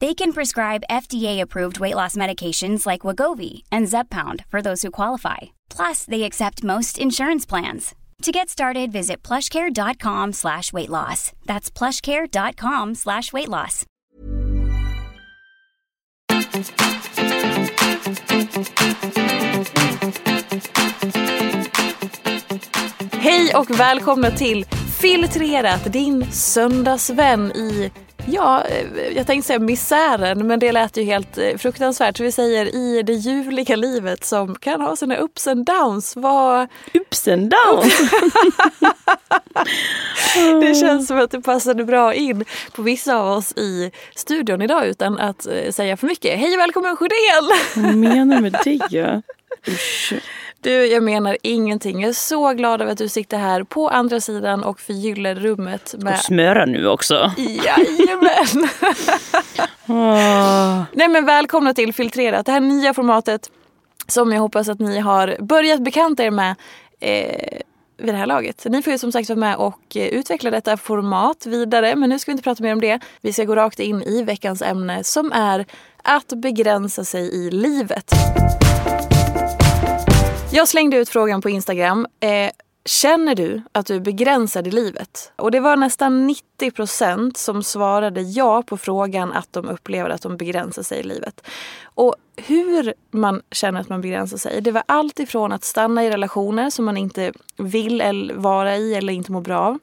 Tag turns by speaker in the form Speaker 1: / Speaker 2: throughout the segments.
Speaker 1: They can prescribe FDA-approved weight loss medications like Wagovi and Zepbound for those who qualify. Plus, they accept most insurance plans. To get started, visit plushcare.com slash weight loss. That's plushcare.com slash weight loss.
Speaker 2: Hej och välkomna till Filtrerat, din söndagsvän i Ja, eh, jag tänkte säga misären men det lät ju helt eh, fruktansvärt. Så vi säger i det ljuvliga livet som kan ha sina ups and downs. Vad...
Speaker 3: Ups and downs?
Speaker 2: det känns som att det passade bra in på vissa av oss i studion idag utan att eh, säga för mycket. Hej välkommen Sjödén!
Speaker 3: Vad menar du med det? Usch.
Speaker 2: Du, jag menar ingenting. Jag är så glad över att du sitter här på andra sidan och förgyller rummet. Med...
Speaker 3: Och smöra nu också.
Speaker 2: Jajamän! oh. Nej men välkomna till Filtrerat. Det här nya formatet som jag hoppas att ni har börjat bekanta er med eh, vid det här laget. Ni får ju som sagt vara med och eh, utveckla detta format vidare. Men nu ska vi inte prata mer om det. Vi ska gå rakt in i veckans ämne som är att begränsa sig i livet. Jag slängde ut frågan på Instagram. Eh, känner du att du är begränsad i livet? Och det var nästan 90 procent som svarade ja på frågan att de upplever att de begränsar sig i livet. Och hur man känner att man begränsar sig, det var allt ifrån att stanna i relationer som man inte vill vara i eller inte mår bra av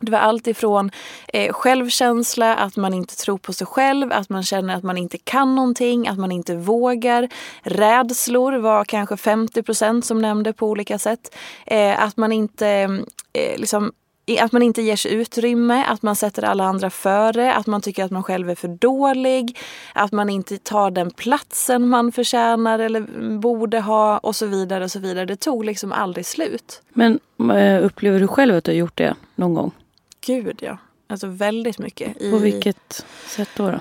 Speaker 2: det var allt ifrån eh, självkänsla, att man inte tror på sig själv, att man känner att man inte kan någonting, att man inte vågar. Rädslor var kanske 50 procent som nämnde på olika sätt. Eh, att man inte eh, liksom, att man inte ger sig utrymme, att man sätter alla andra före, att man tycker att man själv är för dålig, att man inte tar den platsen man förtjänar eller borde ha och så vidare. och så vidare. Det tog liksom aldrig slut.
Speaker 3: Men upplever du själv att du har gjort det någon gång?
Speaker 2: Gud ja. Alltså väldigt mycket.
Speaker 3: I, På vilket sätt då, då?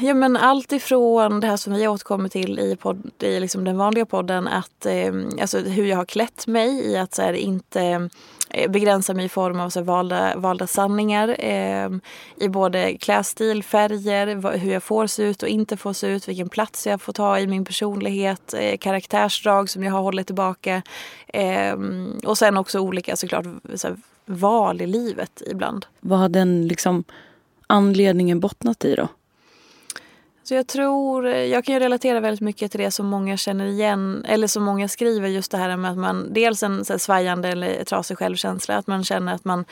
Speaker 2: Ja men allt ifrån det här som vi återkommer till i, podd, i liksom den vanliga podden. Att, eh, alltså hur jag har klätt mig i att så här, inte eh, begränsa mig i form av så här, valda, valda sanningar. Eh, I både klädstil, färger, hur jag får se ut och inte får se ut. Vilken plats jag får ta i min personlighet. Eh, karaktärsdrag som jag har hållit tillbaka. Eh, och sen också olika såklart så här, val i livet ibland.
Speaker 3: Vad har den liksom anledningen bottnat i då?
Speaker 2: Så jag tror, jag kan ju relatera väldigt mycket till det som många känner igen, eller som många skriver just det här med att man dels en så här, svajande eller trasig självkänsla, att man känner att man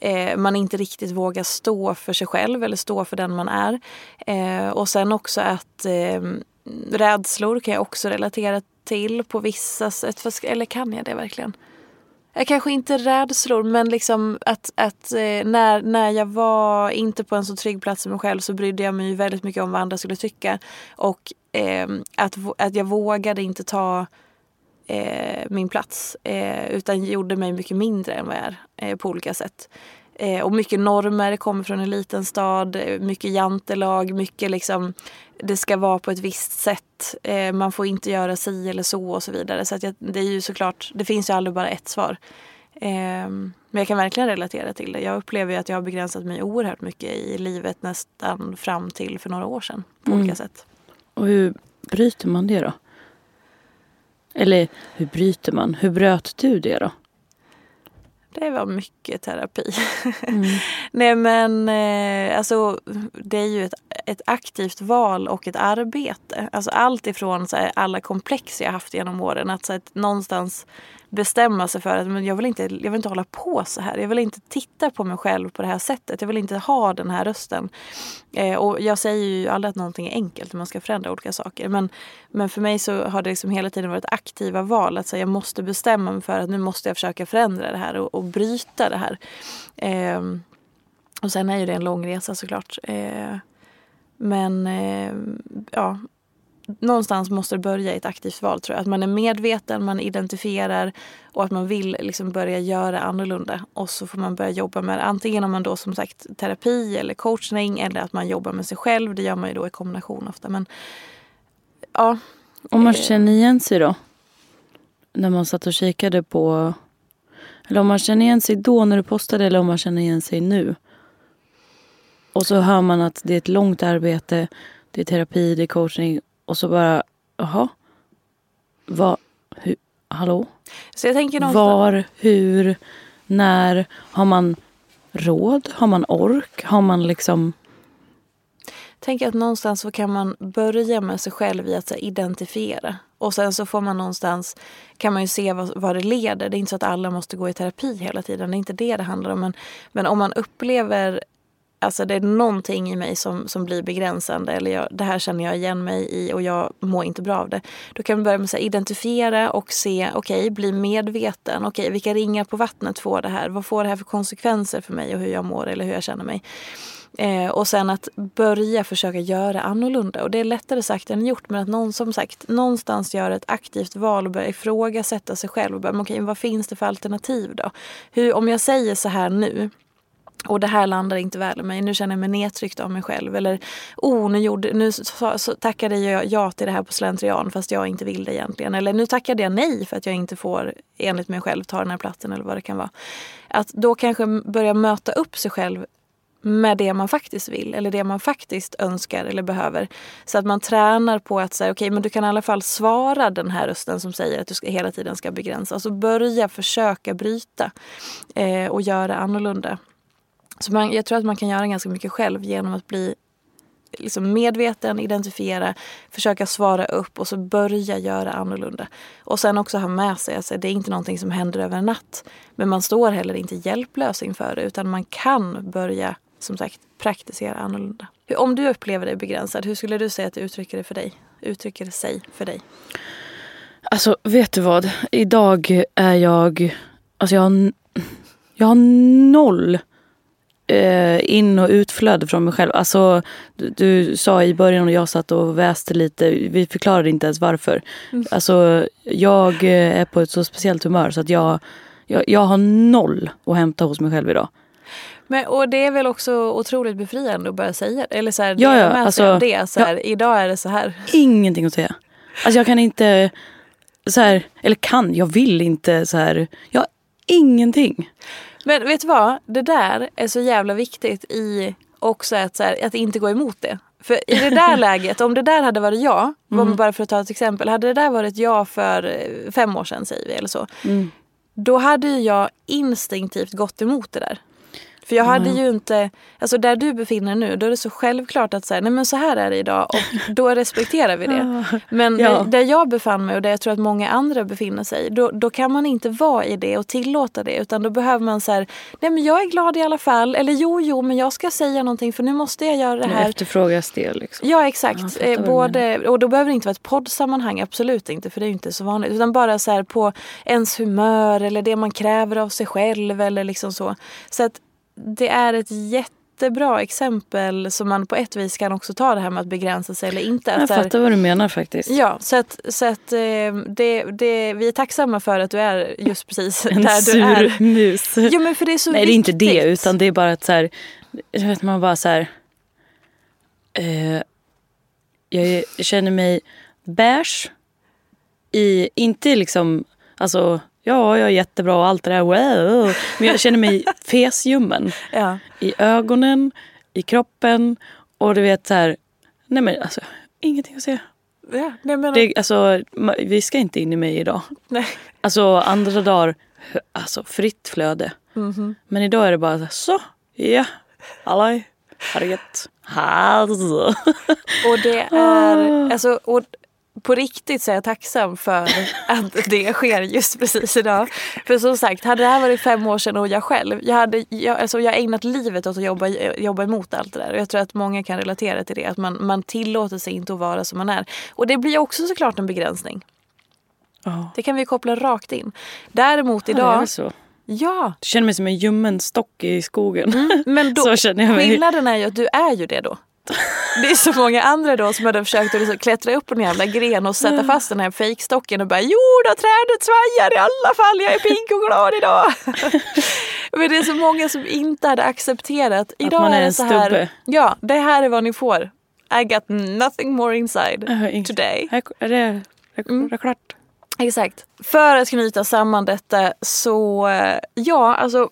Speaker 2: eh, man inte riktigt vågar stå för sig själv eller stå för den man är. Eh, och sen också att eh, rädslor kan jag också relatera till på vissa sätt. Eller kan jag det verkligen? Kanske inte rädslor men liksom att, att eh, när, när jag var inte på en så trygg plats i mig själv så brydde jag mig väldigt mycket om vad andra skulle tycka. Och eh, att, att jag vågade inte ta eh, min plats eh, utan gjorde mig mycket mindre än vad jag är eh, på olika sätt. Eh, och mycket normer, kommer från en liten stad, mycket jantelag, mycket liksom det ska vara på ett visst sätt. Eh, man får inte göra si eller så och så vidare. Så att jag, det är ju såklart, det finns ju aldrig bara ett svar. Ehm, men jag kan verkligen relatera till det. Jag upplever ju att jag har begränsat mig oerhört mycket i livet nästan fram till för några år sedan. På
Speaker 3: Mm.
Speaker 2: olika sätt.
Speaker 3: Och hur bryter man det då? Eller hur bryter man? Hur bröt du det då?
Speaker 2: Det var mycket terapi.
Speaker 3: Mm.
Speaker 2: Nej men eh, alltså det är ju ett, ett aktivt val och ett arbete. Alltså allt ifrån så här, alla komplex jag haft genom åren. Att, så här, någonstans bestämma sig för att men jag, vill inte, jag vill inte hålla på så här. Jag vill inte titta på mig själv på det här sättet. Jag vill inte ha den här rösten. Eh, och jag säger ju aldrig att någonting är enkelt man ska förändra olika saker. Men, men för mig så har det liksom hela tiden varit aktiva val. Att så jag måste bestämma mig för att nu måste jag försöka förändra det här och, och bryta det här. Eh, och sen är ju det en lång resa såklart. Eh, men eh, ja, någonstans måste det börja i ett aktivt val tror jag. Att man är medveten, man identifierar och att man vill liksom börja göra annorlunda. Och så får man börja jobba med det. Antingen om man då som sagt terapi eller coachning eller att man jobbar med sig själv. Det gör man ju då i kombination ofta. Men ja,
Speaker 3: Om man känner igen sig då? När man satt och kikade på... Eller om man känner igen sig då när du postade eller om man känner igen sig nu. Och så hör man att det är ett långt arbete. Det är terapi, det är coaching. Och så bara, jaha. Vad, hur, hallå?
Speaker 2: så jag tänker någonstans...
Speaker 3: Var, hur, när? Har man råd? Har man ork? Har man liksom...
Speaker 2: tänker att någonstans så kan man börja med sig själv i att här, identifiera. Och sen så får man någonstans, kan man ju se vad, vad det leder. Det är inte så att alla måste gå i terapi hela tiden. Det är inte det det handlar om. Men, men om man upplever Alltså det är någonting i mig som, som blir begränsande eller jag, det här känner jag igen mig i och jag mår inte bra av det. Då kan man börja med att identifiera och se, okej, okay, bli medveten. Okej, okay, vilka ringar på vattnet får det här? Vad får det här för konsekvenser för mig och hur jag mår eller hur jag känner mig? Eh, och sen att börja försöka göra annorlunda. Och det är lättare sagt än gjort. Men att någon som sagt någonstans gör ett aktivt val och börjar ifrågasätta sig själv. Och börjar, okej, vad finns det för alternativ då? Hur, om jag säger så här nu och det här landar inte väl i mig. Nu känner jag mig nedtryckt av mig själv. Eller oh, nu, gjorde, nu så, så tackade jag ja till det här på slentrian fast jag inte vill det egentligen. Eller nu tackade jag nej för att jag inte får enligt mig själv ta den här platsen eller vad det kan vara. Att då kanske börja möta upp sig själv med det man faktiskt vill eller det man faktiskt önskar eller behöver. Så att man tränar på att säga okej okay, men du kan i alla fall svara den här rösten som säger att du ska, hela tiden ska begränsa. Alltså börja försöka bryta eh, och göra annorlunda. Så man, jag tror att man kan göra ganska mycket själv genom att bli liksom medveten, identifiera, försöka svara upp och så börja göra annorlunda. Och sen också ha med sig att alltså, det är inte någonting som händer över en natt. Men man står heller inte hjälplös inför det utan man kan börja som sagt praktisera annorlunda. Om du upplever dig begränsad, hur skulle du säga att det uttrycker det för dig? Uttrycker det sig för dig?
Speaker 3: Alltså, vet du vad? Idag är jag... Alltså jag har, jag har noll in och utflöde från mig själv. Alltså, du, du, sa i början och jag satt och väste lite. Vi förklarade inte ens varför. Mm. Alltså, jag är på ett så speciellt humör så att jag, jag, jag har noll att hämta hos mig själv idag.
Speaker 2: Men, och det är väl också otroligt befriande att börja säga. Eller så här,
Speaker 3: ja, ja, alltså,
Speaker 2: det. Så här,
Speaker 3: ja,
Speaker 2: idag är det så här.
Speaker 3: Ingenting att säga. Alltså jag kan inte, så här, eller kan, jag vill inte så här. Jag har ingenting.
Speaker 2: Men vet du vad? Det där är så jävla viktigt i också att, så här, att inte gå emot det. För i det där läget, om det där hade varit jag, mm. bara för att ta ett exempel. Hade det där varit jag för fem år sedan säger vi eller så.
Speaker 3: Mm.
Speaker 2: Då hade jag instinktivt gått emot det där. För jag hade ju inte, alltså där du befinner nu, då är det så självklart att säga, nej men så här är det idag och då respekterar vi det. Men
Speaker 3: Ja.
Speaker 2: där, där jag befann mig och där jag tror att många andra befinner sig, då, då kan man inte vara i det och tillåta det. Utan då behöver man säga, nej men jag är glad i alla fall. Eller jo, jo, men jag ska säga någonting för nu måste jag göra det
Speaker 3: Nu
Speaker 2: här.
Speaker 3: efterfrågas det liksom.
Speaker 2: Ja
Speaker 3: Ja,
Speaker 2: exakt. eh, både, och då behöver det inte vara ett poddsammanhang, absolut inte för det är ju inte så vanligt. Utan bara så här på ens humör eller det man kräver av sig själv eller liksom så. Så att det är ett jättebra exempel som man på ett vis kan också ta det här med att begränsa sig eller inte.
Speaker 3: Jag fattar vad du menar faktiskt.
Speaker 2: Ja, så att, så att eh, det, det, vi är tacksamma för att du är just precis
Speaker 3: en
Speaker 2: där
Speaker 3: sur
Speaker 2: du är.
Speaker 3: mus.
Speaker 2: Jo men för det är så
Speaker 3: Nej det är inte
Speaker 2: viktigt.
Speaker 3: det utan det är bara att så här, jag vet man bara så här. Eh, jag känner mig beige. I, inte liksom, alltså ja, jag är jättebra och allt det där. Wow. Men jag känner mig fesljummen.
Speaker 2: Ja.
Speaker 3: I ögonen, i kroppen och du vet så här, nej men alltså ingenting att säga.
Speaker 2: Ja, nej, men,
Speaker 3: Det, alltså, vi ska inte in i mig idag.
Speaker 2: nej.
Speaker 3: Alltså andra dagar, alltså fritt flöde.
Speaker 2: Mhm.
Speaker 3: Men idag är det bara så, ja, halloj, har det gött.
Speaker 2: Och det är, alltså, och på riktigt så är jag tacksam för att det sker just precis idag. För som sagt, hade det här varit fem år sedan och jag själv, jag hade jag, alltså, jag har ägnat livet åt att jobba, jobba emot allt det där. Och jag tror att många kan relatera till det, att man, man tillåter sig inte att vara som man är. Och det blir också såklart en begränsning.
Speaker 3: Ja,
Speaker 2: Det kan vi koppla rakt in. Däremot idag,
Speaker 3: väl så.
Speaker 2: ja.
Speaker 3: Jag känner mig som en ljummen stock i skogen.
Speaker 2: Men då,
Speaker 3: Så känner jag mig.
Speaker 2: skillnaden är ju att du är ju det då. Det är så många andra då som hade försökt att liksom klättra upp på en jävla gren och sätta fast den här fejkstocken och bara Jo då, trädet svajar i alla fall, jag är pigg och glad idag. Men det är så många som inte hade accepterat. Idag
Speaker 3: man är en
Speaker 2: så här,
Speaker 3: stubbe.
Speaker 2: Ja, det här är vad ni får. I got nothing more inside today.
Speaker 3: Är är det, är det,
Speaker 2: Mm.
Speaker 3: klart?
Speaker 2: Exakt. För att knyta samman detta så, eh, ja alltså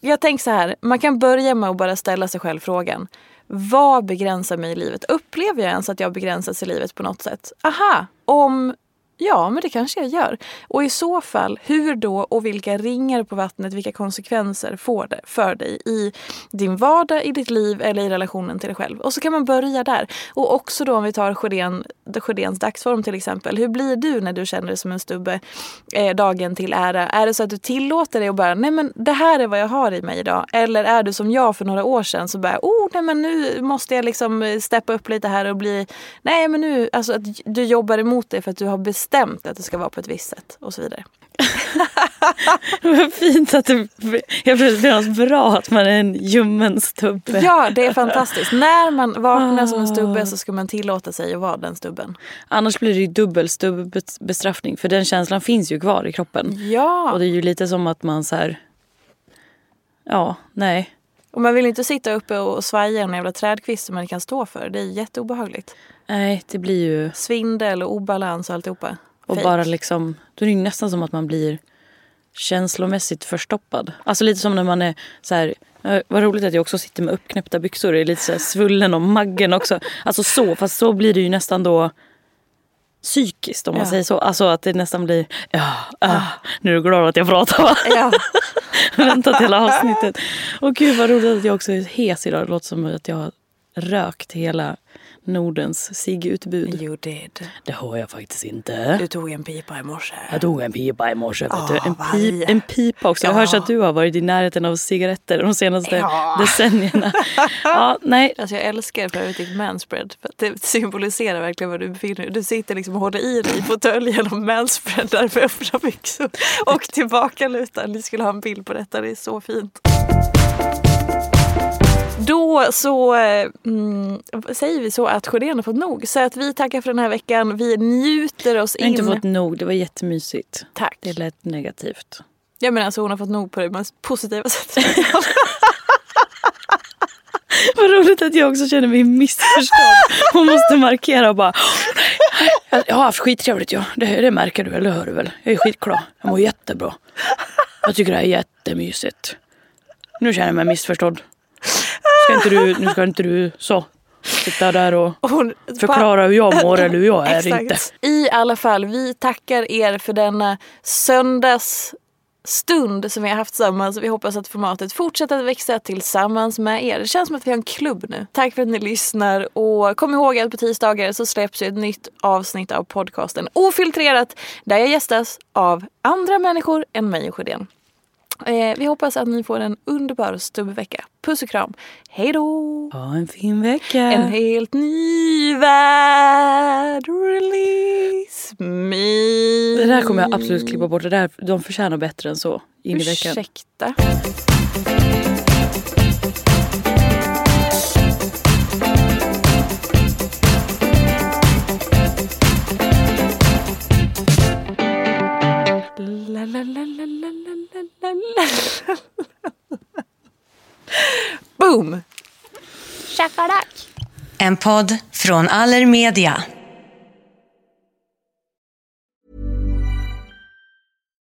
Speaker 2: jag tänker så här, man kan börja med att bara ställa sig själv frågan. Vad begränsar mig i livet? Upplever jag ens att jag begränsas i livet på något sätt? Aha, om Ja, men det kanske jag gör. Och i så fall, hur då och vilka ringar på vattnet, vilka konsekvenser får det för dig i din vardag, i ditt liv eller i relationen till dig själv? Och så kan man börja där. Och också då om vi tar Sjödén, Sjödéns dagsform till exempel. Hur blir du när du känner dig som en stubbe eh, dagen till ära? Är det så att du tillåter dig att bara, nej men det här är vad jag har i mig idag. Eller är du som jag för några år sedan så bara, oh nej men nu måste jag liksom eh, steppa upp lite här och bli, nej men nu, alltså att du jobbar emot det för att du har bestämt att det ska vara på ett visst sätt och så vidare.
Speaker 3: Vad fint att det det något bra att man är en ljummen stubbe.
Speaker 2: Ja, det är fantastiskt. När man vaknar som en stubbe så ska man tillåta sig att vara den stubben.
Speaker 3: Annars blir det ju dubbel stubbestraffning för den känslan finns ju kvar i kroppen.
Speaker 2: Ja,
Speaker 3: Och det är ju lite som att man så här... Ja, nej.
Speaker 2: Och man vill inte sitta uppe och svaja en jävla trädkvist som man kan stå för. Det är jätteobehagligt.
Speaker 3: Nej, det blir ju...
Speaker 2: Svindel och obalans och alltihopa.
Speaker 3: Och
Speaker 2: Fake.
Speaker 3: bara liksom... Då är det ju nästan som att man blir känslomässigt förstoppad. Alltså lite som när man är så här... Vad roligt att jag också sitter med uppknäppta byxor. Jag är lite så svullen om maggen också. Alltså så, fast så blir det ju nästan då psykiskt om man
Speaker 2: Ja.
Speaker 3: säger så. Alltså att det nästan blir, ja, ah, nu är du glad att jag pratar va?
Speaker 2: Ja,
Speaker 3: Väntat hela avsnittet. Och gud vad roligt att jag också är hes idag. Det låter som att jag har rökt hela Nordens ciggutbud.
Speaker 2: you did.
Speaker 3: Det har jag faktiskt inte.
Speaker 2: Du tog en pipa i morse.
Speaker 3: Jag tog en pipa i morse.
Speaker 2: Ah,
Speaker 3: En, pip, en pipa också. Jag
Speaker 2: Ja.
Speaker 3: har hört att du har varit i närheten av cigaretter de senaste
Speaker 2: Ja.
Speaker 3: decennierna. Ja, nej.
Speaker 2: Alltså jag älskar för övrigt ditt manspread. Det symboliserar verkligen var du befinner dig. Du sitter liksom och håller i dig i fåtöljen och manspreadar med öppna byxor. Och tillbakalutad. Ni skulle ha en bild på detta. Det är så fint. Då så eh, mm, säger vi så att Sjödén har fått nog. Så att vi tackar för den här veckan. Vi njuter oss
Speaker 3: Jag har inte
Speaker 2: in.
Speaker 3: fått nog. Det var jättemysigt.
Speaker 2: Tack.
Speaker 3: Det lät negativt.
Speaker 2: Jag menar alltså hon har fått nog på det mest positiva sättet.
Speaker 3: Vad roligt att jag också känner mig missförstådd. Hon måste markera och bara... "Jag- Jag har haft skittrevligt ja. Det, det märker du, eller hör du väl? Jag är skitglad. Jag mår jättebra. Jag tycker det här är jättemysigt. Nu känner jag mig missförstådd. Ska inte du, nu ska inte du så sitta där och
Speaker 2: Och hon,
Speaker 3: förklara hur jag mår eller hur jag är
Speaker 2: Exakt.
Speaker 3: inte.
Speaker 2: I alla fall, vi tackar er för denna söndagsstund som vi har haft tillsammans. Vi hoppas att formatet fortsätter att växa tillsammans med er. Det känns som att vi har en klubb nu. Tack för att ni lyssnar och kom ihåg att på tisdagar så släpps ett nytt avsnitt av podcasten Ofiltrerat där jag gästas av andra människor än mig och Sjödén. Eh, vi hoppas att ni får en underbar stubbvecka. Puss och kram. Hej då!
Speaker 3: Ha en fin vecka.
Speaker 2: En helt ny värld release me.
Speaker 3: Det där kommer jag absolut klippa bort. Det där, de förtjänar bättre än så in i veckan.
Speaker 2: Ursäkta. Boom!
Speaker 4: En podd från Allermedia.